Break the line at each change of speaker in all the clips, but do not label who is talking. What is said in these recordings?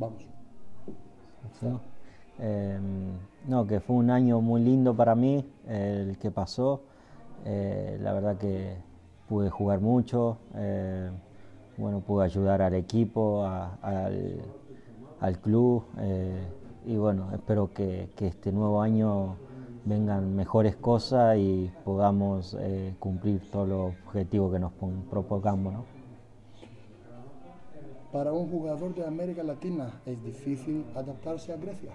Vamos.
Em, no, que fue un año muy lindo para mí, el que pasó. Eh, la verdad que pude jugar mucho, eh, bueno, pude ayudar al equipo, al, club eh, y bueno, espero que, este nuevo año vengan mejores cosas y podamos cumplir todos los objetivos que nos propongamos.
Para un jugador de América Latina es difícil adaptarse a Grecia.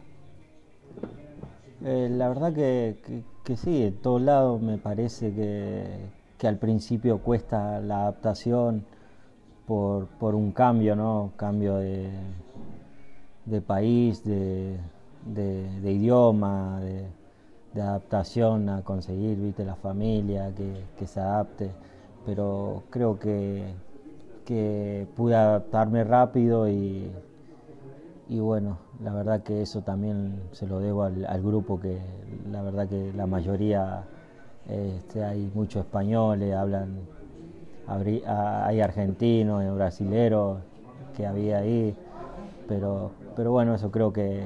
Eh, la verdad que, sí, en todos lados me parece que, al principio cuesta la adaptación por, un cambio, ¿no? Cambio de, país, de, idioma, de, adaptación a conseguir, viste, la familia, que, se adapte. Pero creo que, que pude adaptarme rápido y, y bueno, la verdad que eso también se lo debo al, grupo, que la verdad que la mayoría, este, hay muchos españoles, hablan, hay argentinos, hay brasileros que había ahí, pero, pero bueno, eso creo que,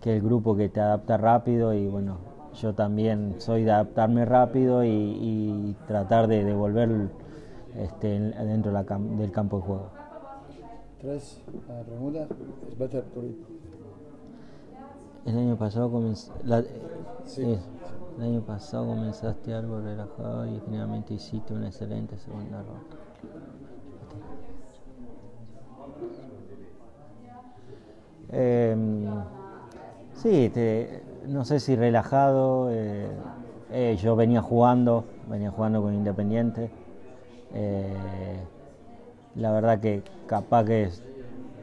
que el grupo que te adapta rápido y bueno, yo también soy de adaptarme rápido y, tratar de devolver este, dentro del campo de juego.
Tres preguntas. Es
El año pasado sí. El año pasado comenzaste algo relajado y finalmente hiciste una excelente segunda ronda. Em, sí, no sé si relajado. Eh, eh, yo venía jugando, venía jugando con Independiente. Eh, la verdad que capaz que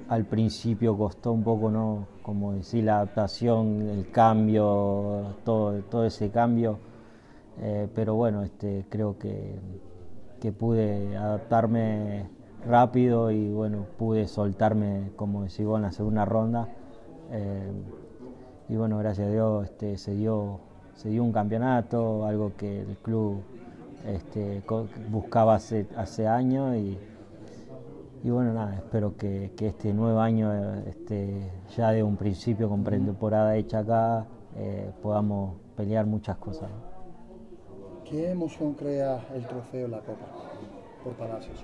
al principio costó un poco, ¿no? Como decir, la adaptación, el cambio, todo, todo ese cambio. Eh, pero bueno, este, creo que, pude adaptarme rápido y bueno, pude soltarme, como decía, en la segunda ronda. Eh, y bueno, gracias a Dios este, se, dio, se dio un campeonato, algo que el club este, buscaba hace, hace años y y bueno, nada, espero que, este nuevo año, este, ya de un principio con pretemporada hecha acá, eh, podamos pelear muchas cosas.
¿Qué emoción crea el trofeo La Copa por Palacios?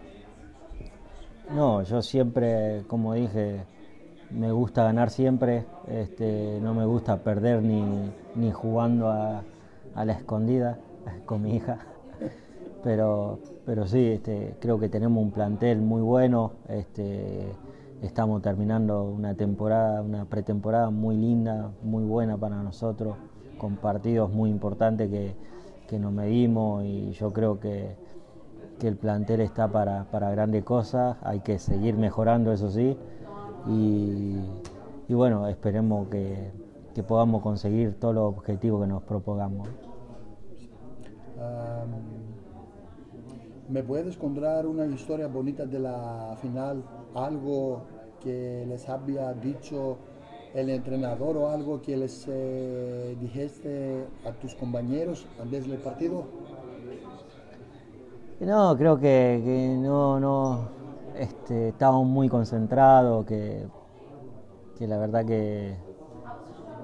No, yo siempre, como dije, me gusta ganar siempre, este, no me gusta perder ni, ni jugando a, a la escondida con mi hija pero, pero sí, este, creo que tenemos un plantel muy bueno. Este, estamos terminando una temporada, una pretemporada muy linda, muy buena para nosotros, con partidos muy importantes que, nos medimos y yo creo que, el plantel está para, grandes cosas, hay que seguir mejorando, eso sí, y, bueno, esperemos que, podamos conseguir todos los objetivos que nos propongamos.
¿Me puedes contar una historia bonita de la final? Algo que les había dicho el entrenador o algo que les eh, dijiste a tus compañeros antes del partido?
No, creo que, no, no, este, estábamos muy concentrados, que, que la verdad que,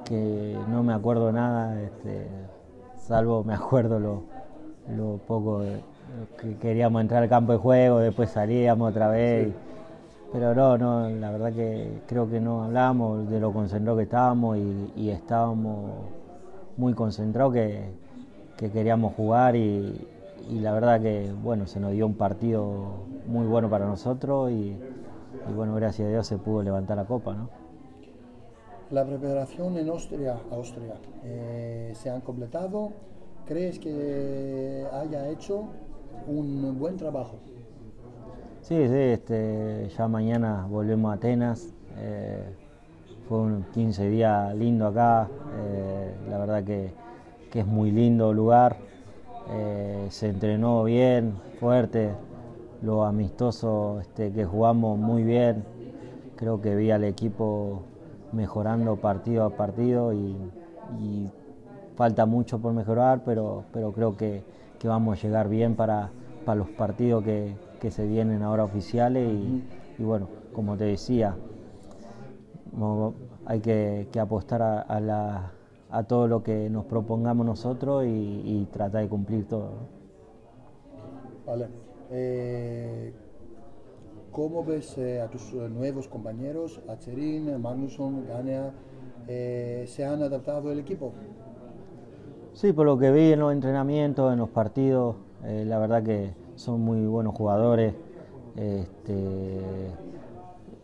que no me acuerdo nada, este, salvo me acuerdo lo, lo poco que queríamos entrar al campo de juego, después salíamos otra vez. pero no, no, la verdad que creo que no hablamos de lo concentrados que estábamos y, estábamos muy concentrados que, queríamos jugar y, la verdad que bueno, se nos dio un partido muy bueno para nosotros y, bueno, gracias a Dios se pudo levantar la copa, ¿no?
La preparación en Austria, Austria eh, se han completado. ¿Crees que haya hecho un buen trabajo.
Sí, sí, este, ya mañana volvemos a Atenas. Eh, fue un 15 días lindo acá. Eh, la verdad que, es muy lindo lugar. Eh, se entrenó bien, fuerte. Lo amistoso este, que jugamos muy bien. Creo que vi al equipo mejorando partido a partido y, falta mucho por mejorar, pero, pero creo que, que vamos a llegar bien para, para los partidos que, se vienen ahora oficiales y, bueno, como te decía, hay que, apostar a, a, todo lo que nos propongamos nosotros y, tratar de cumplir todo.
Vale. Eh, ¿Cómo ves eh, a tus nuevos compañeros, Acherin, Magnusson, Ganea? Eh, ¿Se han adaptado el equipo?
Sí, por lo que vi en los entrenamientos, en los partidos, la verdad que son muy buenos jugadores. Este,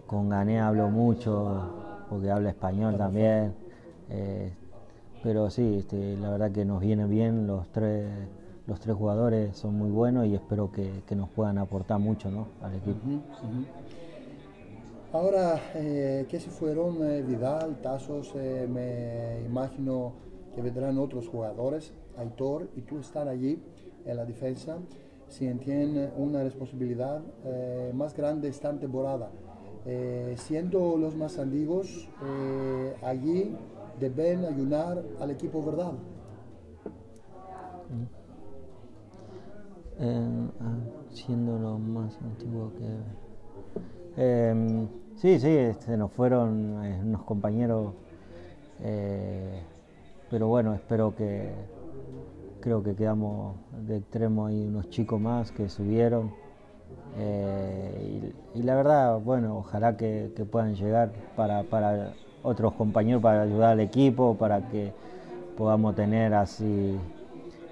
con Gané hablo mucho, porque habla español también. Eh, pero sí, este, la verdad que nos viene bien los tres, los tres jugadores, son muy buenos y espero que, nos puedan aportar mucho ¿no? al equipo.
Ahora eh, que se fueron eh, Vidal, Tazos, me imagino que vendrán otros jugadores, Aitor, y tú estar allí en la defensa, si tienen una responsabilidad más grande esta temporada. Eh, siendo los más antiguos, eh, allí deben ayudar al equipo, ¿verdad?
Eh, ah, siendo los más antiguos que... Em, sí, sí, este, nos fueron unos compañeros, pero bueno, espero que... Creo que quedamos de extremo ahí unos chicos más que subieron. Eh, y, la verdad, bueno, ojalá que, puedan llegar para, otros compañeros, para ayudar al equipo, para que podamos tener así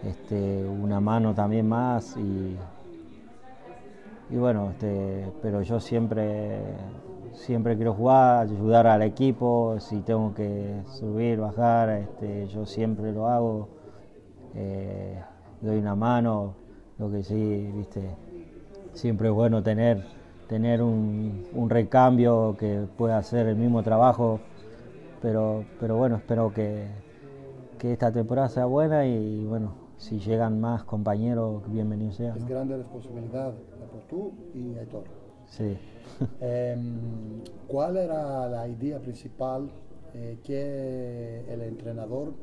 este, una mano también más y, y bueno, este, pero yo siempre siempre quiero jugar, ayudar al equipo, si tengo que subir, bajar, este, yo siempre lo hago, eh, doy una mano, lo que sí, viste, siempre es bueno tener, tener un, recambio que pueda hacer el mismo trabajo, pero, pero bueno, espero que, esta temporada sea buena y bueno, si llegan más compañeros, bienvenido sea.
Es grande responsabilidad por tú y Héctor.
Sí.
Em, ¿Cuál era la idea principal eh, que el entrenador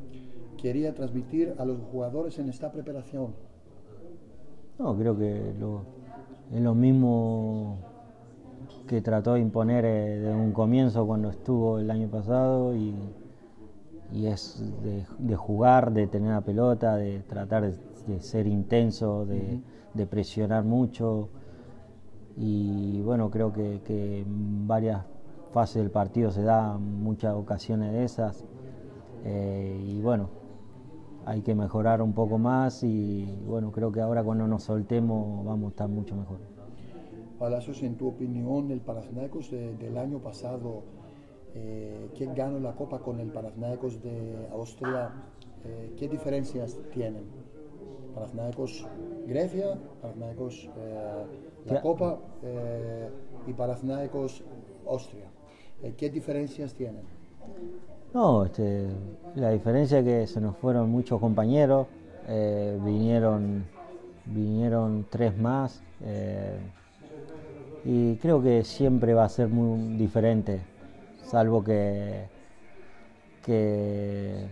quería transmitir a los jugadores en esta preparación?
No, creo que lo, es lo mismo que trató de imponer eh, desde un comienzo cuando estuvo el año pasado y, es de, jugar, de tener la pelota, de tratar de, ser intenso, de, presionar mucho y bueno, creo que, en varias fases del partido se dan muchas ocasiones de esas eh, y bueno, hay que mejorar un poco más y bueno, creo que ahora cuando nos soltemos vamos a estar mucho mejor.
Palacios, en tu opinión, el Panathinaikos del año pasado, eh, que ganó la Copa con el Panathinaikos de Austria, eh, ¿qué diferencias tienen? Panathinaikos Grecia, Panathinaikos eh, la Copa eh, y Panathinaikos Austria. ¿Qué diferencias tienen?
No, este, la diferencia es que se nos fueron muchos compañeros, eh, vinieron, vinieron tres más eh, y creo que siempre va a ser muy diferente, salvo que, que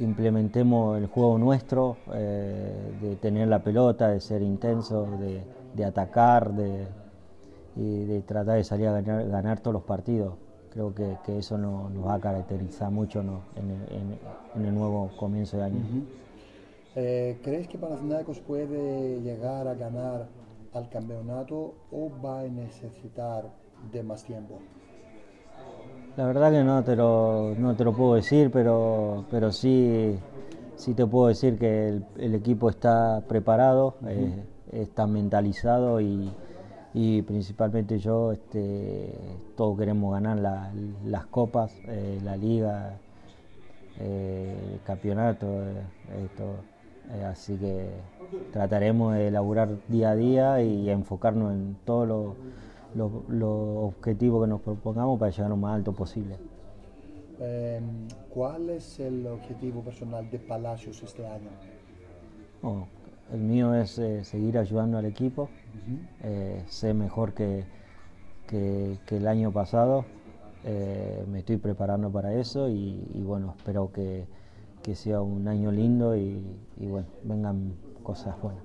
implementemos el juego nuestro, eh, de tener la pelota, de ser intenso, de, atacar de, y de tratar de salir a ganar todos los partidos creo que, eso nos va a caracterizar mucho en, el, nuevo comienzo de año.
Eh, ¿Crees que Panathinaikos puede llegar a ganar al campeonato o va a necesitar de más tiempo?
La verdad que no te lo, no te lo puedo decir, pero, pero sí, sí te puedo decir que el, equipo está preparado, eh, está mentalizado y, y principalmente yo, este, todos queremos ganar las copas, eh, la liga, eh, el campeonato, eh, así que trataremos de elaborar día a día y enfocarnos en todos los objetivos que nos propongamos para llegar lo más alto posible.
Em, ¿Cuál es el objetivo personal de Palacios este año?
Oh, el mío es eh, seguir ayudando al equipo, eh, sé mejor que, que, el año pasado, eh, me estoy preparando para eso y, bueno, espero que, sea un año lindo y, bueno, vengan cosas buenas.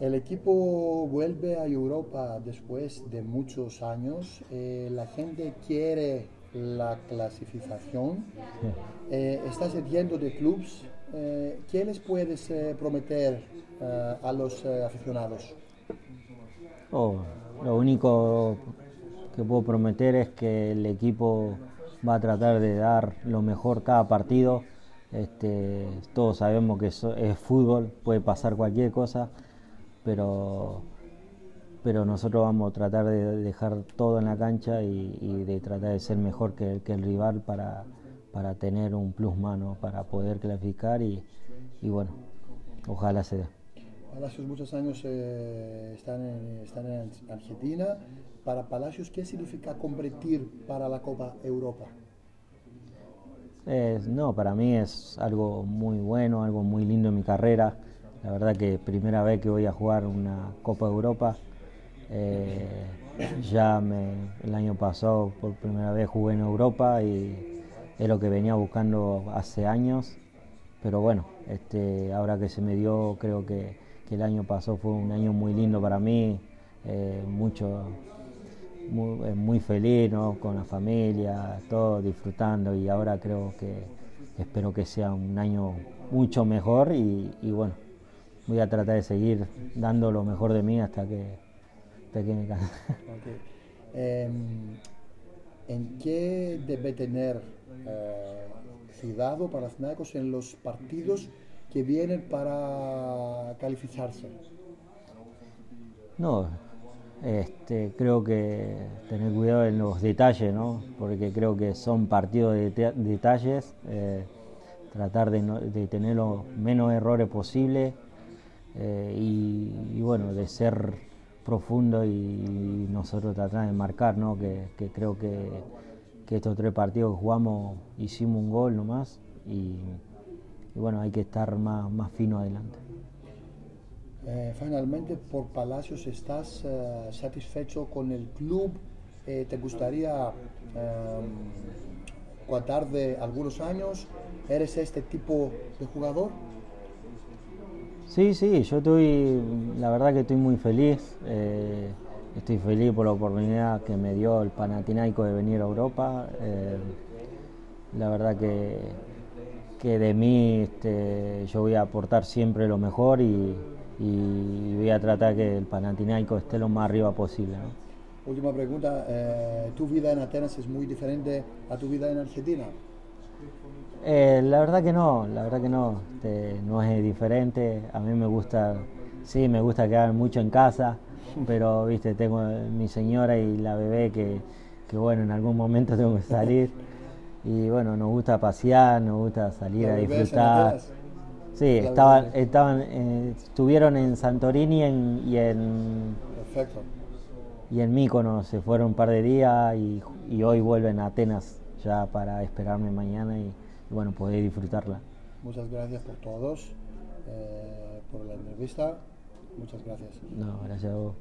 El equipo vuelve a Europa después de muchos años. Eh, la gente quiere la clasificación. Eh, estás yendo de clubes. Eh, ¿Qué les puedes eh, prometer eh, a los eh, aficionados?
Oh, lo único que puedo prometer es que el equipo va a tratar de dar lo mejor cada partido. Este, todos sabemos que eso es fútbol, puede pasar cualquier cosa, pero, pero nosotros vamos a tratar de dejar todo en la cancha y, y de tratar de ser mejor que, que el rival para, para tener un plus mano, para poder clasificar y, y bueno, ojalá se dé.
Palacios muchos años eh, están, en, están en Argentina. Para Palacios, ¿qué significa competir para la Copa Europa?
Eh, no, para mí es algo muy bueno, algo muy lindo en mi carrera. La verdad que primera vez que voy a jugar una Copa Europa. Eh, ya me, el año pasado por primera vez jugué en Europa y es lo que venía buscando hace años. Pero bueno, este, ahora que se me dio, creo que, que el año pasado fue un año muy lindo para mí, eh, mucho, muy, eh, muy feliz ¿no? con la familia, todo disfrutando y ahora creo que espero que sea un año mucho mejor y bueno, voy a tratar de seguir dando lo mejor de mí hasta que, hasta que me canse.
Okay. Eh, ¿En qué debe tener eh, cuidado para Panathinaikos en los partidos que vienen para calificarse?
No, este, creo que tener cuidado en los detalles, ¿no? porque creo que son partidos de deta- detalles, eh, tratar de, no- de tener los menos errores posible eh, y, bueno, de ser profundo y, nosotros tratar de marcar, ¿no? que, creo que, estos tres partidos que jugamos hicimos un gol nomás y, y bueno, hay que estar más, más fino adelante.
Eh, finalmente, por Palacios, ¿estás eh, satisfecho con el club? ¿Te gustaría contar de algunos años? ¿Eres este tipo de jugador?
Sí, sí, yo estoy, la verdad que estoy muy feliz. eh, estoy feliz por la oportunidad que me dio el Panathinaiko de venir a Europa. eh, la verdad que, que de mí este, yo voy a aportar siempre lo mejor y, voy a tratar que el Panathinaiko esté lo más arriba posible.
Última pregunta, eh, ¿tu vida en Atenas es muy diferente a tu vida en Argentina?
Eh, la verdad que no, la verdad que no, este, no es diferente. A mí me gusta, sí, me gusta quedar mucho en casa, pero viste, tengo mi señora y la bebé que, que bueno, en algún momento tengo que salir. Y bueno, nos gusta pasear, nos gusta salir
¿La
a disfrutar. Sí, estaban, estaban, eh, estuvieron en Santorini en- y en
Perfecto.
y en Míconos, se fueron un par de días y, y hoy vuelven a Atenas ya para esperarme mañana y, y bueno, poder disfrutarla.
Muchas gracias por todos, eh, por la entrevista. Muchas gracias.
No, gracias a vos.